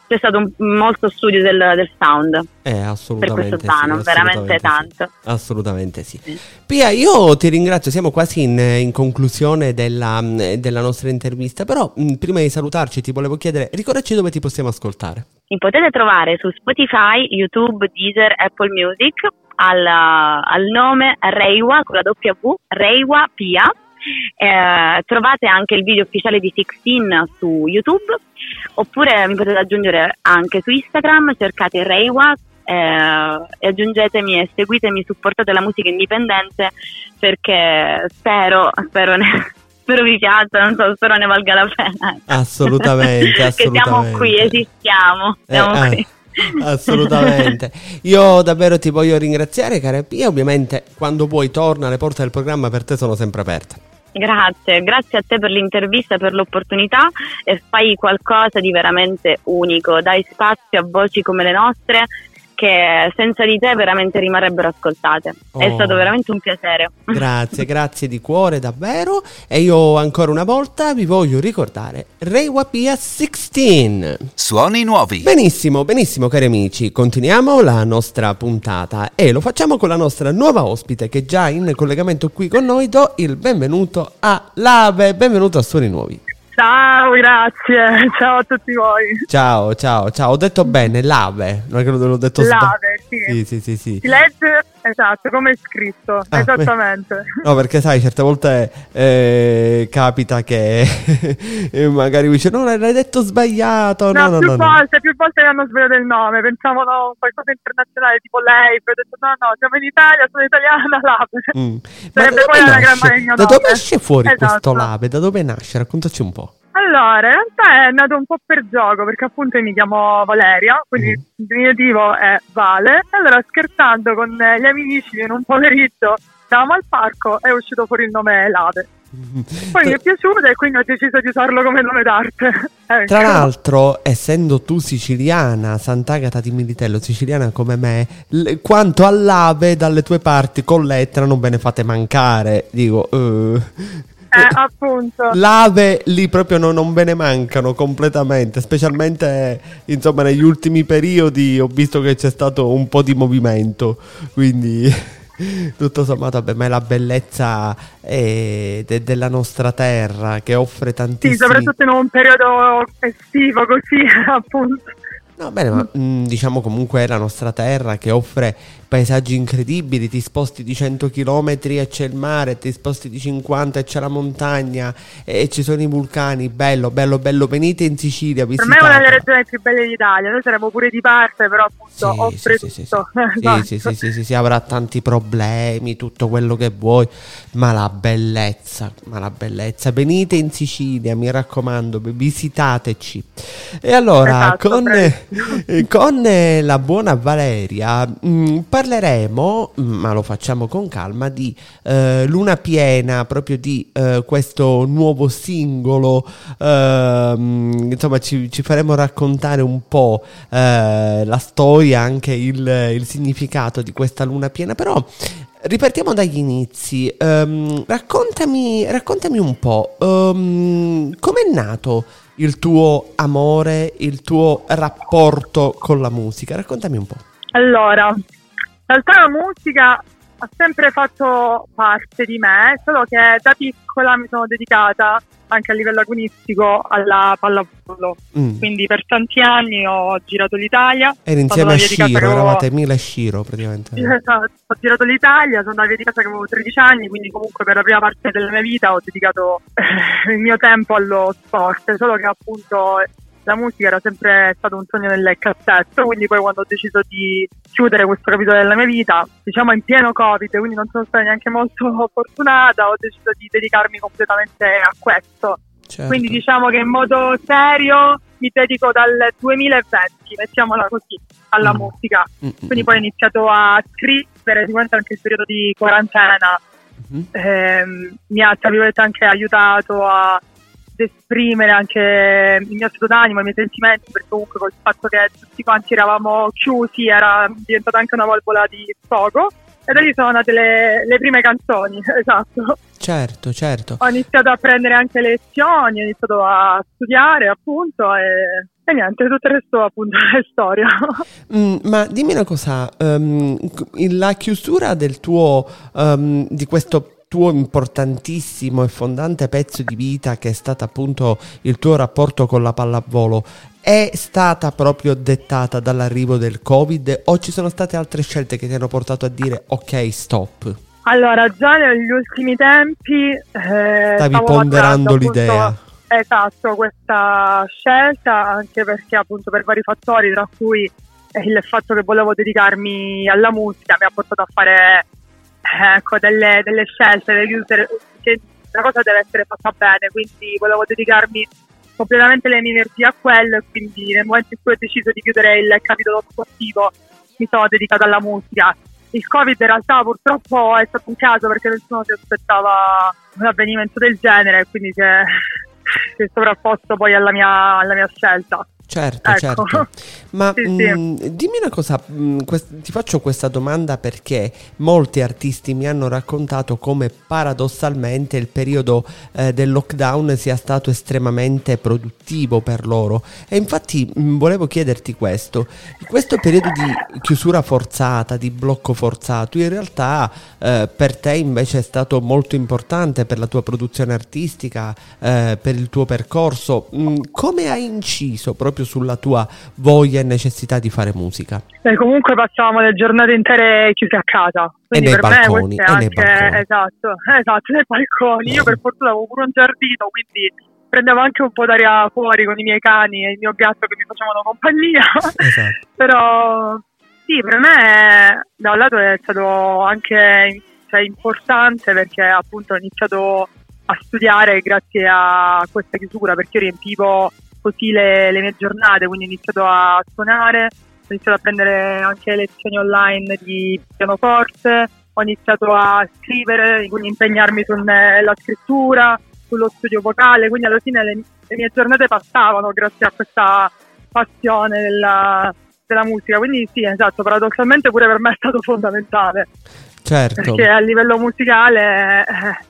C'è stato un, molto studio del, del sound Eh, per assolutamente questo brano, sì, veramente sì. tanto. Assolutamente sì. Sì. Pia, io ti ringrazio, siamo quasi in, in conclusione della, della nostra intervista, però mh, prima di salutarci ti volevo chiedere, ricordaci dove ti possiamo ascoltare. Mi potete trovare su Spotify, YouTube, Deezer, Apple Music al, al nome Reiwa con la W, Reiwa Pia. Eh, trovate anche il video ufficiale di Sixteen su YouTube oppure mi potete aggiungere anche su Instagram, cercate Reiwa eh, e aggiungetemi e seguitemi, supportate la musica indipendente perché spero, spero, ne, [LAUGHS] spero vi piaccia, non so, spero ne valga la pena. Assolutamente, [LAUGHS] che siamo assolutamente. qui, esistiamo, siamo Eh, qui. Assolutamente. Io davvero ti voglio ringraziare, cara Pia. Ovviamente, quando vuoi, torna, le porte del programma per te sono sempre aperte. Grazie, grazie a te per l'intervista, per l'opportunità e fai qualcosa di veramente unico, dai spazio a voci come le nostre che senza di te veramente rimarrebbero ascoltate. È Oh. stato veramente un piacere. Grazie, grazie di cuore, davvero. E io ancora una volta vi voglio ricordare Reiwa Pia 16. Suoni nuovi. Benissimo, benissimo cari amici, continuiamo la nostra puntata e lo facciamo con la nostra nuova ospite che è già in collegamento qui con noi. Do il benvenuto a Lave, benvenuto a Suoni Nuovi. Ciao, grazie. [LAUGHS] Ciao a tutti voi. Ciao, ciao, ciao, ho detto bene, Lave, non è che l'ho detto Lave, sì. Sì, sì, sì, sì. Si legge esatto, come è scritto, Ah, esattamente. No, perché sai, certe volte eh, capita che [LAUGHS] eh, magari dice no, l'hai detto sbagliato. No, No, no, più no. no. volte, più volte hanno sbagliato il nome, pensavano qualcosa internazionale tipo lei, poi ho detto no, no, siamo in Italia, sono italiana, Labe. Mm. Sarebbe da poi dove la nasce? mio Da dove esce fuori Esatto. questo labe? Da dove nasce? Raccontaci un po'. Allora, in realtà è nato un po' per gioco, perché appunto io mi chiamo Valeria, quindi Mm. il diminutivo è Vale, allora scherzando con eh, gli amici in un pomeriggio stavamo al parco è uscito fuori il nome Lave. [LAUGHS] Poi mi è piaciuto e quindi ho deciso di usarlo come nome d'arte. [LAUGHS] Ecco. Tra l'altro, essendo tu siciliana, Sant'Agata di Militello, siciliana come me, l- quanto all'ave dalle tue parti con l'Etna non ve ne fate mancare. Dico, eh, Eh, appunto. Lave lì proprio no- non ve ne mancano completamente, specialmente insomma negli ultimi periodi ho visto che c'è stato un po' di movimento, quindi [LAUGHS] tutto sommato ma è la bellezza eh, de- della nostra terra che offre Sì, tantissimi... soprattutto in un periodo estivo così, [LAUGHS] appunto. No, bene, ma mm, diciamo comunque è la nostra terra che offre paesaggi incredibili, ti sposti di 100 km e c'è il mare, ti sposti di 50 e c'è la montagna e ci sono i vulcani, bello, bello, bello, venite in Sicilia, Per me è una delle visitate. regioni più belle d'Italia, noi saremo pure di parte, però appunto Sì, offre sì, sì, sì, tutto. sì. [LAUGHS] Esatto. Sì, sì, sì, sì, sì, avrà tanti problemi, tutto quello che vuoi, ma la bellezza, ma la bellezza. Venite in Sicilia, mi raccomando, visitateci. E allora, Esatto, con, eh, con la buona Valeria mh, parleremo, ma lo facciamo con calma, di eh, Luna Piena, proprio di eh, questo nuovo singolo. ehm, insomma, ci, ci faremo raccontare un po' eh, la storia, anche il, il significato di questa Luna Piena, però. Ripartiamo dagli inizi. Ehm, raccontami, raccontami un po', um, com'è nato il tuo amore, il tuo rapporto con la musica? Raccontami un po'. Allora, in realtà la musica ha sempre fatto parte di me, solo che da piccola mi sono dedicata anche a livello agonistico alla pallavolo. Mm. Quindi per tanti anni ho girato l'Italia. Sono insieme a Shiro, eravate Mila e Shiro praticamente. [LAUGHS] Esatto, ho girato l'Italia, sono andata via di casa che avevo 13 anni, quindi comunque per la prima parte della mia vita ho dedicato eh, [LAUGHS] il mio tempo allo sport, solo che appunto la musica era sempre stato un sogno nel cassetto, quindi poi quando ho deciso di chiudere questo capitolo della mia vita, diciamo in pieno Covid, quindi non sono stata neanche molto [LAUGHS] fortunata, ho deciso di dedicarmi completamente a questo. Certo. Quindi diciamo che in modo serio mi dedico dal 2020, mettiamola così, alla Mm. musica. Mm, mm, Quindi poi ho iniziato a scrivere, sicuramente anche il periodo di quarantena mm. ehm, mi ha tra virgolette anche aiutato a esprimere anche il mio stato d'animo, i miei sentimenti, perché comunque col fatto che tutti quanti eravamo chiusi era diventata anche una valvola di sfogo. E da lì sono nate le, le prime canzoni, [LAUGHS] esatto. Certo, certo. Ho iniziato a prendere anche lezioni, ho iniziato a studiare appunto e, e niente, tutto il resto appunto [LAUGHS] è storia. Mm, ma dimmi una cosa, ehm, la chiusura del tuo, ehm, di questo tuo importantissimo e fondante pezzo di vita che è stato appunto il tuo rapporto con la pallavolo è stata proprio dettata dall'arrivo del covid o ci sono state altre scelte che ti hanno portato a dire ok stop Allora, già negli ultimi tempi eh, stavi ponderando appunto, l'idea. Esatto, questa scelta anche perché appunto per vari fattori, tra cui il fatto che volevo dedicarmi alla musica mi ha portato a fare ecco, delle, delle scelte, usare- che la cosa deve essere fatta bene, quindi volevo dedicarmi completamente le mie energie a quello e quindi nel momento in cui ho deciso di chiudere il capitolo sportivo mi sono dedicata alla musica. Il Covid in realtà purtroppo è stato un caso perché nessuno si aspettava un avvenimento del genere, quindi si è, [LAUGHS] si è sovrapposto poi alla mia, alla mia scelta. Certo, Ecco. certo. [LAUGHS] Ma Sì, sì. mm, dimmi una cosa, mm, quest- ti faccio questa domanda perché molti artisti mi hanno raccontato come paradossalmente il periodo eh, del lockdown sia stato estremamente produttivo per loro. E infatti mm, volevo chiederti questo, questo periodo di chiusura forzata, di blocco forzato, in realtà eh, per te invece è stato molto importante per la tua produzione artistica, eh, per il tuo percorso. Come hai inciso proprio proprio sulla tua voglia e necessità di fare musica. E comunque passavamo le giornate intere chiuse a casa. Quindi e nei per balconi, me e anche, nei balconi. Esatto, [LAUGHS] esatto, nei balconi. Io per fortuna avevo pure un giardino, quindi prendevo anche un po' d'aria fuori con i miei cani e il mio gatto che mi facevano compagnia. Esatto. [LAUGHS] Però sì, per me da un lato è stato anche cioè, importante perché appunto ho iniziato a studiare grazie a questa chiusura perché io riempivo così le, le mie giornate, quindi ho iniziato a suonare, ho iniziato a prendere anche lezioni online di pianoforte, ho iniziato a scrivere, quindi impegnarmi sulla scrittura, sullo studio vocale, quindi alla fine le, le mie giornate passavano grazie a questa passione della, della musica, quindi sì, esatto, paradossalmente pure per me è stato fondamentale. Certo. Perché a livello musicale eh,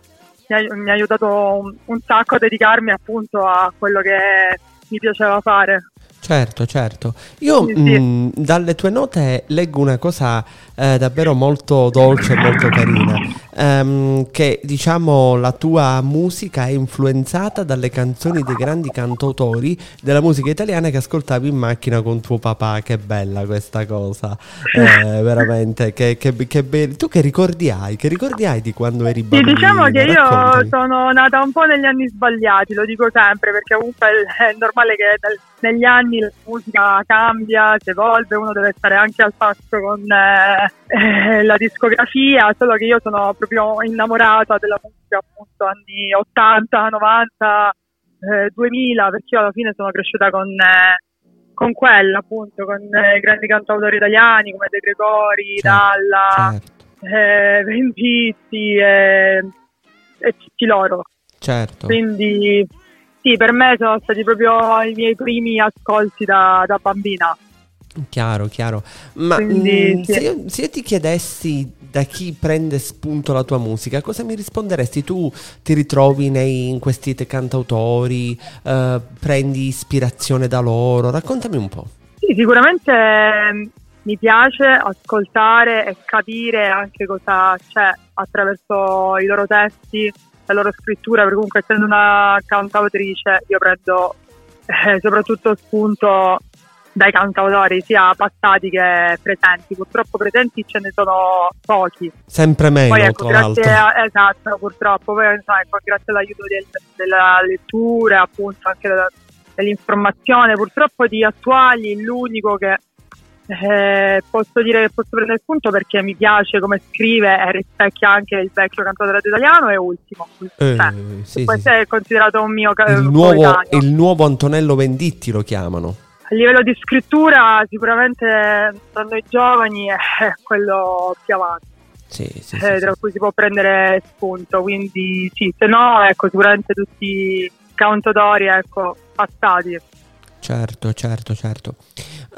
mi, ha, mi, ha, aiutato un, un, sacco a dedicarmi appunto a quello che mi piaceva fare. Certo, certo. Io sì, sì. Mh, dalle tue note leggo una cosa eh, davvero molto dolce e molto carina, ehm, che diciamo la tua musica è influenzata dalle canzoni dei grandi cantautori della musica italiana che ascoltavi in macchina con tuo papà, che bella questa cosa, [LAUGHS] eh, veramente, che, che, che be- tu che ricordi hai? Che ricordi hai di quando eri bambina? Sì, diciamo che io sono nata un po' negli anni sbagliati, lo dico sempre, perché comunque è normale che negli anni la musica cambia, si evolve, uno deve stare anche al passo con eh, eh, [LAUGHS] la discografia, solo che io sono proprio innamorata della musica appunto anni 80, 90, eh, 2000, perché io alla fine sono cresciuta con, eh, con quella appunto, con eh, grandi cantautori italiani come De Gregori, certo, Dalla, certo. Eh, Venditti e tutti loro. Certo. Quindi sì, per me sono stati proprio i miei primi ascolti da, da bambina. Chiaro, chiaro. Ma Quindi, mh, mm, sì. se, io, se, io, ti chiedessi da chi prende spunto la tua musica, cosa mi risponderesti? Tu ti ritrovi nei, in questi cantautori, uh, prendi ispirazione da loro? Raccontami un po'. Sì, sicuramente mm, mi piace ascoltare e capire anche cosa c'è attraverso i loro testi la loro scrittura, perché comunque essendo una cantautrice io prendo eh, soprattutto spunto dai cantautori sia passati che presenti. Purtroppo presenti ce ne sono pochi. Sempre meno, Poi, ecco, grazie a, esatto, purtroppo. Poi insomma, ecco, grazie all'aiuto del, della lettura, appunto, anche della, dell'informazione, purtroppo di attuali, l'unico che eh, posso dire che posso prendere spunto perché mi piace come scrive e rispecchia anche il vecchio cantatore italiano e ultimo. Eh, cioè, sì, questo sì. è considerato un mio il nuovo, il nuovo Antonello Venditti lo chiamano. A livello di scrittura sicuramente tra noi giovani è quello più avanti. Sì, sì, eh, tra cui si può prendere spunto quindi sì, se no ecco sicuramente tutti i cantautori ecco, passati Certo, certo, certo.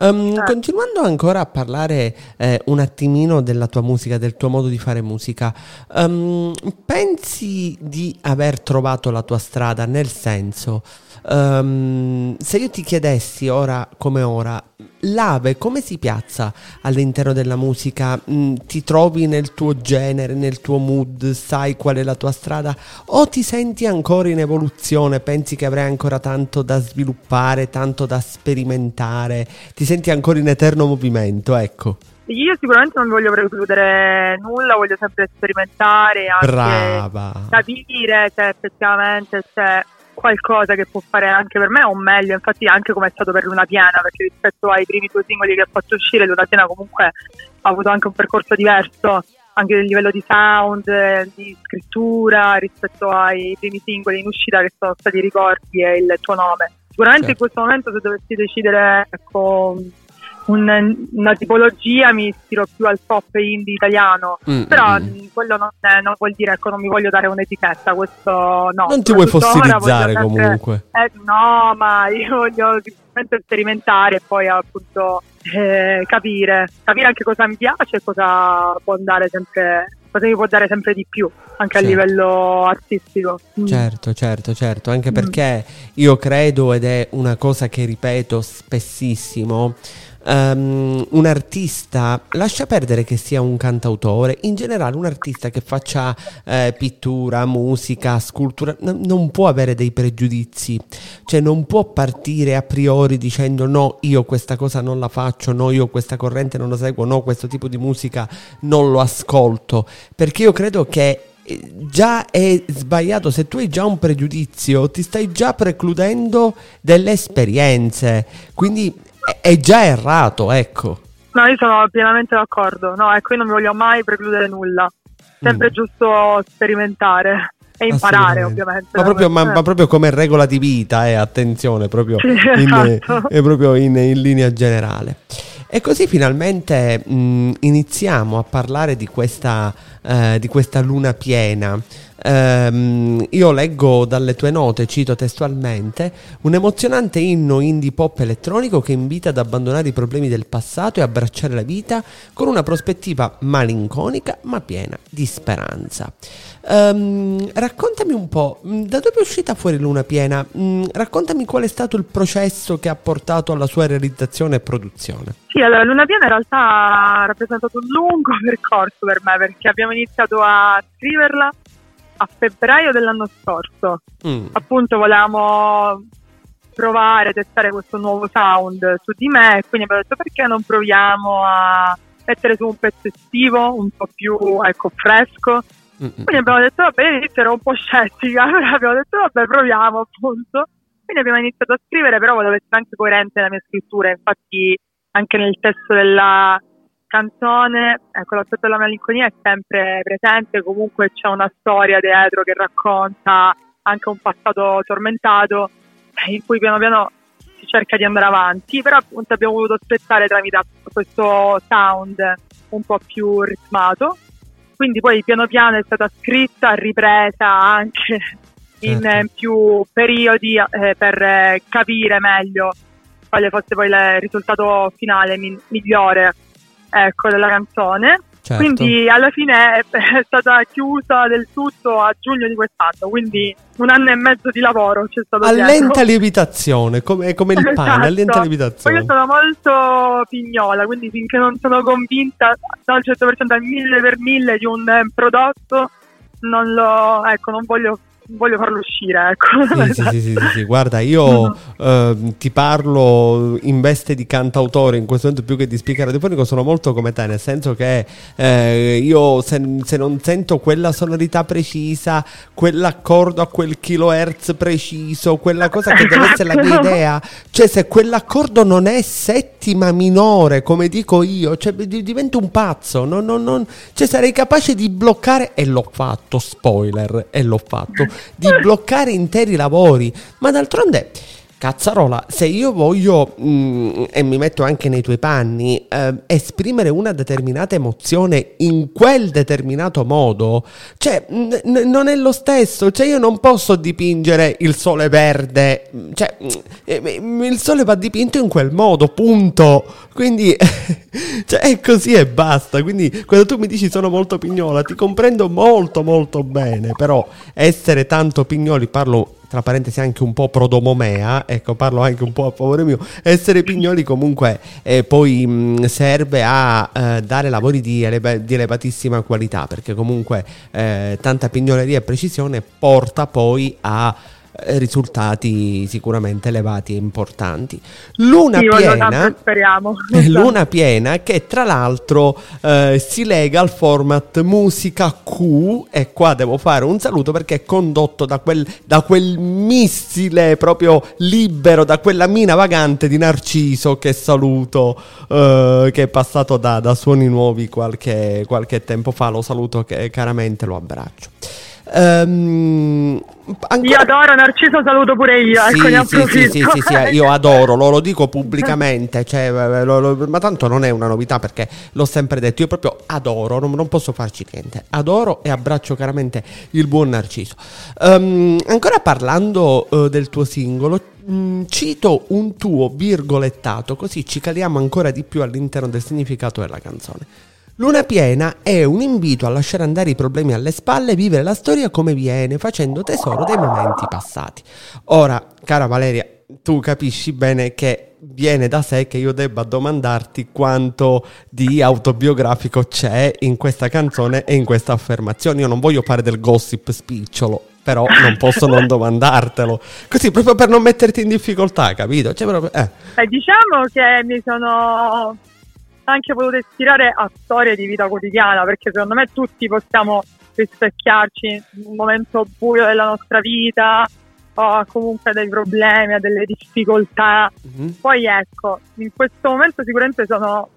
Um, eh. Continuando ancora a parlare eh, un attimino della tua musica, del tuo modo di fare musica, um, pensi di aver trovato la tua strada? Nel senso, um, se io ti chiedessi ora come ora, l'ave come si piazza all'interno della musica? Mm, ti trovi nel tuo genere, nel tuo mood, sai qual è la tua strada? O ti senti ancora in evoluzione? Pensi che avrai ancora tanto da sviluppare, tanto da sperimentare? Ti senti ancora in eterno movimento? Ecco. Io sicuramente non voglio precludere nulla, voglio sempre sperimentare, anche Brava. capire se effettivamente c'è qualcosa che può fare anche per me o meglio, infatti anche come è stato per Luna Piena, perché rispetto ai primi due singoli che ha fatto uscire, Luna Piena comunque ha avuto anche un percorso diverso anche a livello di sound, di scrittura rispetto ai primi singoli in uscita che sono stati Ricordi e il tuo nome. Sicuramente certo. in questo momento se dovessi decidere ecco, un, una tipologia mi ispiro più al pop indie italiano, mm, però mm. quello non, è, non, vuol dire che non mi voglio dare un'etichetta, questo no. Non ti vuoi fossilizzare sempre, comunque. Eh, no, ma io [LAUGHS] voglio sperimentare e poi appunto eh, capire, capire anche cosa mi piace e cosa può andare sempre cosa mi può dare sempre di più anche certo. a livello artistico. Mm. Certo, certo, certo, anche mm. perché io credo ed è una cosa che ripeto spessissimo um, un artista, lascia perdere che sia un cantautore, in generale un artista che faccia eh, pittura, musica, scultura, n- non può avere dei pregiudizi, cioè non può partire a priori dicendo no, io questa cosa non la faccio, no, io questa corrente non la seguo, no, questo tipo di musica non lo ascolto, perché io credo che eh, già è sbagliato, se tu hai già un pregiudizio ti stai già precludendo delle esperienze, quindi è già errato, ecco. No, io sono pienamente d'accordo, no, ecco, io non mi voglio mai precludere nulla, sempre mm. giusto sperimentare e imparare ovviamente. Ma proprio, ma, ma proprio, come regola di vita, eh, attenzione, proprio, sì, in, esatto. eh, proprio in, in linea generale. E così finalmente mh, iniziamo a parlare di questa, eh, di questa luna piena. Um, io leggo dalle tue note, cito testualmente, un emozionante inno indie pop elettronico che invita ad abbandonare i problemi del passato e abbracciare la vita con una prospettiva malinconica ma piena di speranza. Um, raccontami un po', mm, da dove è uscita fuori Luna Piena? Um, raccontami qual è stato il processo che ha portato alla sua realizzazione e produzione. Sì, allora Luna Piena in realtà ha rappresentato un lungo [LAUGHS] percorso per me perché abbiamo iniziato a scriverla a febbraio dell'anno scorso. Mm. Appunto volevamo provare, testare questo nuovo sound su di me e quindi abbiamo detto perché non proviamo a mettere su un pezzo estivo un po' più ecco, fresco Mm-mm. Quindi abbiamo detto, vabbè, all'inizio ero un po' scettica, [LAUGHS] però abbiamo detto, vabbè, proviamo appunto. Quindi abbiamo iniziato a scrivere, però volevo essere anche coerente nella mia scrittura, infatti anche nel testo della canzone, ecco, l'aspetto della malinconia è sempre presente, comunque c'è una storia dietro che racconta anche un passato tormentato in cui piano piano si cerca di andare avanti, però appunto abbiamo voluto aspettare tramite questo sound un po' più ritmato quindi poi piano piano è stata scritta, ripresa anche in certo. più periodi eh, per eh, capire meglio quale fosse poi il risultato finale mi- migliore ecco, della canzone. Certo. Quindi alla fine è, [LAUGHS] è, stata chiusa del tutto a giugno di quest'anno, quindi un anno e mezzo di lavoro c'è stato. A lenta lievitazione, [LAUGHS] come, come il pane, esatto. a lenta lievitazione. Poi sono molto pignola, quindi finché non sono convinta al 100% al mille per mille di un prodotto, non lo, ecco, non voglio voglio farlo uscire. Ecco. Sì, sì, sì, sì, guarda, io eh, ti parlo in veste di cantautore in questo momento più che di speaker radiofonico, sono molto come te, nel senso che eh, io se, se, non sento quella sonorità precisa, quell'accordo a quel kilohertz preciso, quella cosa che deve essere la mia idea, cioè se quell'accordo non è settima minore, come dico io, cioè divento un pazzo, non, non, non, cioè sarei capace di bloccare, e l'ho fatto, spoiler, e l'ho fatto di bloccare interi lavori, ma d'altronde Cazzarola, se io voglio, mh, mm, e mi metto anche nei tuoi panni, eh, esprimere una determinata emozione in quel determinato modo, cioè n- non è lo stesso, cioè io non posso dipingere il sole verde, cioè eh, il sole va dipinto in quel modo, punto. Quindi [LAUGHS] cioè, è così e basta. Quindi quando tu mi dici sono molto pignola, ti comprendo molto molto bene, però essere tanto pignoli, parlo tra parentesi anche un po' prodomomea, ecco parlo anche un po' a favore mio, essere pignoli comunque eh, poi mh, serve a eh, dare lavori di, eleva- di, elevatissima qualità perché comunque eh, tanta pignoleria e precisione porta poi a risultati sicuramente elevati e importanti. Luna sì, piena, speriamo. [LAUGHS] Luna piena che tra l'altro eh, si lega al format musica Q e qua devo fare un saluto perché è condotto da quel, da quel missile proprio libero, da quella mina vagante di Narciso che saluto, eh, che è passato da, da Suoni Nuovi qualche, qualche tempo fa, lo saluto che, caramente, lo abbraccio. Um, ancora... Io adoro Narciso, saluto pure io. Sì, ecco, sì, sì, sì, sì, sì, io adoro, lo, lo dico [LAUGHS] pubblicamente, cioè, lo, lo, ma tanto non è una novità perché l'ho sempre detto, io proprio adoro, non, non posso farci niente, adoro e abbraccio chiaramente il buon Narciso. Um, ancora parlando uh, del tuo singolo, um, cito un tuo virgolettato, così ci caliamo ancora di più all'interno del significato della canzone. Luna piena è un invito a lasciare andare i problemi alle spalle e vivere la storia come viene, facendo tesoro dei momenti passati. Ora, cara Valeria, tu capisci bene che viene da sé che io debba domandarti quanto di autobiografico c'è in questa canzone e in questa affermazione. Io non voglio fare del gossip spicciolo, però non posso non [LAUGHS] domandartelo. Così, proprio per non metterti in difficoltà, capito? Cioè, proprio, eh. Eh, diciamo che mi sono anche voluto ispirare a storie di vita quotidiana, perché secondo me tutti possiamo rispecchiarci in un momento buio della nostra vita o a comunque dei problemi, a delle difficoltà. Mhm. Poi ecco, in questo momento sicuramente sono,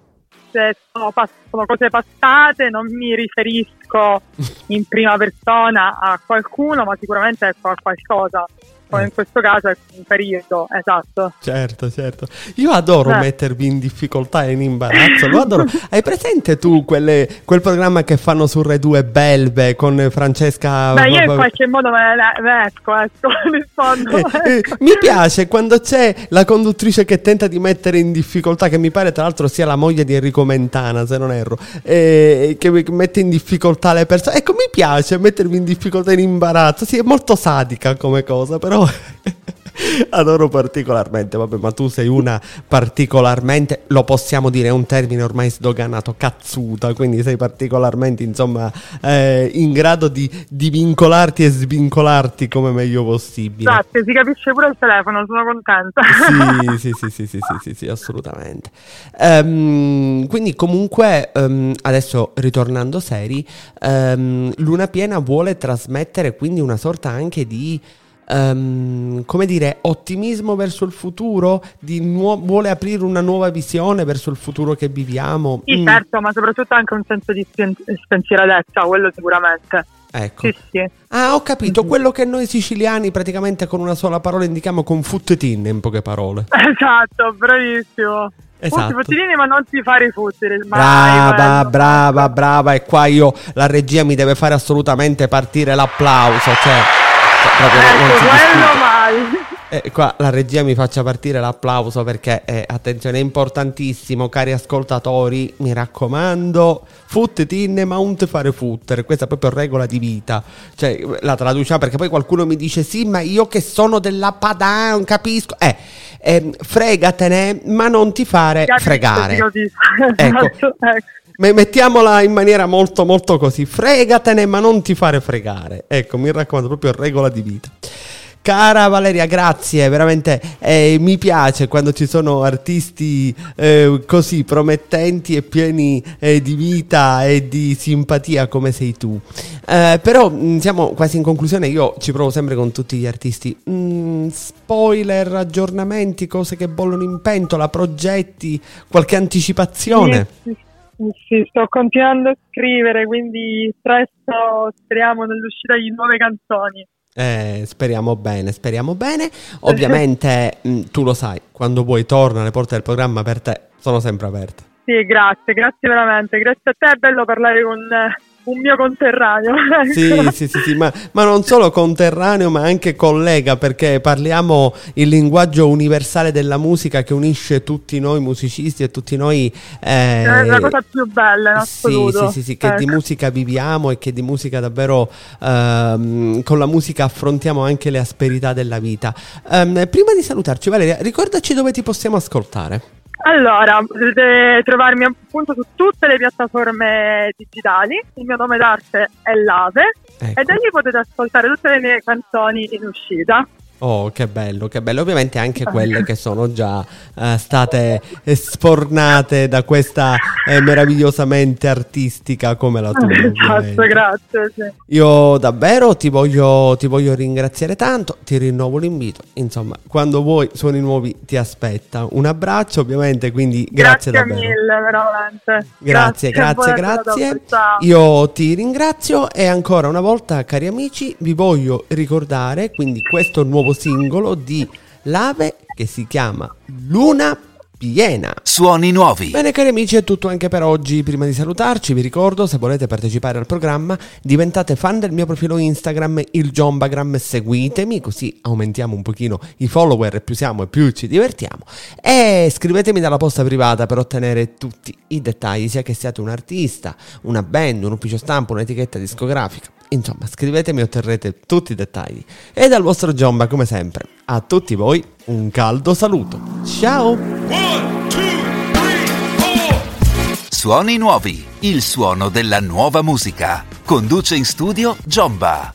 se sono, pass- sono cose passate, non mi riferisco [LAUGHS] in prima persona a qualcuno, ma sicuramente ecco, a qualcosa. Come Eh. in questo caso è un periodo, esatto. Certo, certo. Io adoro Eh. mettervi in difficoltà e in imbarazzo. Lo adoro. [LAUGHS] Hai presente tu quelle- quel programma che fanno su Rai 2 Belve con Francesca? Beh, io in qualche modo me ne esco, esco, [LAUGHS] rispondo. Eh, eh, ecco. mi piace quando c'è la conduttrice che tenta di mettere in difficoltà, che mi pare tra l'altro sia la moglie di Enrico Mentana, se non erro, eh, che mette in difficoltà le persone. Ecco, mi piace mettervi in difficoltà e in imbarazzo. Sì, è molto sadica come cosa, però [LAUGHS] adoro particolarmente. Vabbè, ma tu sei una particolarmente, lo possiamo dire, è un termine ormai sdoganato, cazzuta, quindi sei particolarmente, insomma, eh, in grado di, di vincolarti e svincolarti come meglio possibile. Grazie, si capisce pure il telefono, sono contenta. Sì, sì, [LAUGHS] sì, sì, sì, sì, sì, sì, assolutamente. Ehm, quindi comunque, ehm, adesso ritornando seri, ehm, Luna Piena vuole trasmettere quindi una sorta anche di, ehm, come dire, ottimismo verso il futuro, nuo- vuole aprire una nuova visione verso il futuro che viviamo. Sì, Mm, certo, ma soprattutto anche un senso di spen- spensieratezza, quello sicuramente. Ecco. Sì, sì. Ah, ho capito, quello che noi siciliani praticamente con una sola parola indichiamo con futtetin in poche parole. [LAUGHS] Esatto, bravissimo. Esatto. Futti ma non ti fare i futtili. mai, Brava, brava, brava. E qua io, la regia mi deve fare assolutamente partire l'applauso. Cioè, proprio non- non Ecco, si quello discute. mai. Eh, qua la regia mi faccia partire l'applauso perché, eh, attenzione, è importantissimo, cari ascoltatori, mi raccomando, futtin ma non te fare futter, questa è proprio regola di vita. Cioè, la traduciamo perché poi qualcuno mi dice, sì, ma io che sono della Padà, non capisco. Eh, ehm, fregatene, ma non ti fare fregare. così. Ecco. [LAUGHS] Esatto, ecco. Me- Mettiamola in maniera molto molto così, fregatene ma non ti fare fregare. Ecco, mi raccomando, proprio regola di vita. Cara Valeria, grazie, veramente eh, mi piace quando ci sono artisti eh, così promettenti e pieni eh, di vita e di simpatia come sei tu. Eh, però mh, siamo quasi in conclusione, io ci provo sempre con tutti gli artisti. Mm, spoiler, aggiornamenti, cose che bollono in pentola, progetti, qualche anticipazione. Sì, sì, sto continuando a scrivere, quindi presto speriamo nell'uscita di nuove canzoni. Eh, speriamo bene, speriamo bene. Ovviamente [LAUGHS] mh, tu lo sai, quando vuoi torna, le porte del programma per te sono sempre aperte. Sì, grazie, grazie veramente. Grazie a te, è bello parlare con eh, un mio conterraneo. [LAUGHS] Sì, ecco. sì, sì, sì, ma, ma non solo conterraneo, ma anche collega, perché parliamo il linguaggio universale della musica che unisce tutti noi musicisti e tutti noi... eh, È la cosa più bella in Sì, assoluto. sì, sì, sì, che di Ecco. musica viviamo e che di musica davvero ehm, con la musica affrontiamo anche le asperità della vita. Ehm, prima di salutarci, Valeria, ricordaci dove ti possiamo ascoltare. Allora, potete trovarmi appunto su tutte le piattaforme digitali. Il mio nome d'arte è Lave Ecco. e da lì potete ascoltare tutte le mie canzoni in uscita. Oh, che bello, che bello. Ovviamente anche quelle che sono già eh, state sfornate da questa eh, meravigliosamente artistica come la tua. Esatto, grazie. sì. Io davvero ti voglio, ti voglio ringraziare tanto, ti rinnovo l'invito. Insomma, quando vuoi suoni nuovi ti aspetta. Un abbraccio ovviamente, quindi grazie, davvero. mille, veramente. Grazie, grazie, grazie. ciao. Io ti ringrazio e ancora una volta, cari amici, vi voglio ricordare quindi questo nuovo singolo di Lave che si chiama Luna Piena. Suoni nuovi. Bene cari amici è tutto anche per oggi, prima di salutarci vi ricordo se volete partecipare al programma diventate fan del mio profilo Instagram il Jombagram, seguitemi così aumentiamo un pochino i follower e più siamo e più ci divertiamo e scrivetemi dalla posta privata per ottenere tutti i dettagli sia che siate un artista, una band, un ufficio stampa, un'etichetta discografica insomma, scrivetemi e otterrete tutti i dettagli. E dal vostro Giomba, come sempre, a tutti voi un caldo saluto. Ciao! One, two, three, Suoni nuovi, il suono della nuova musica. Conduce in studio Giomba.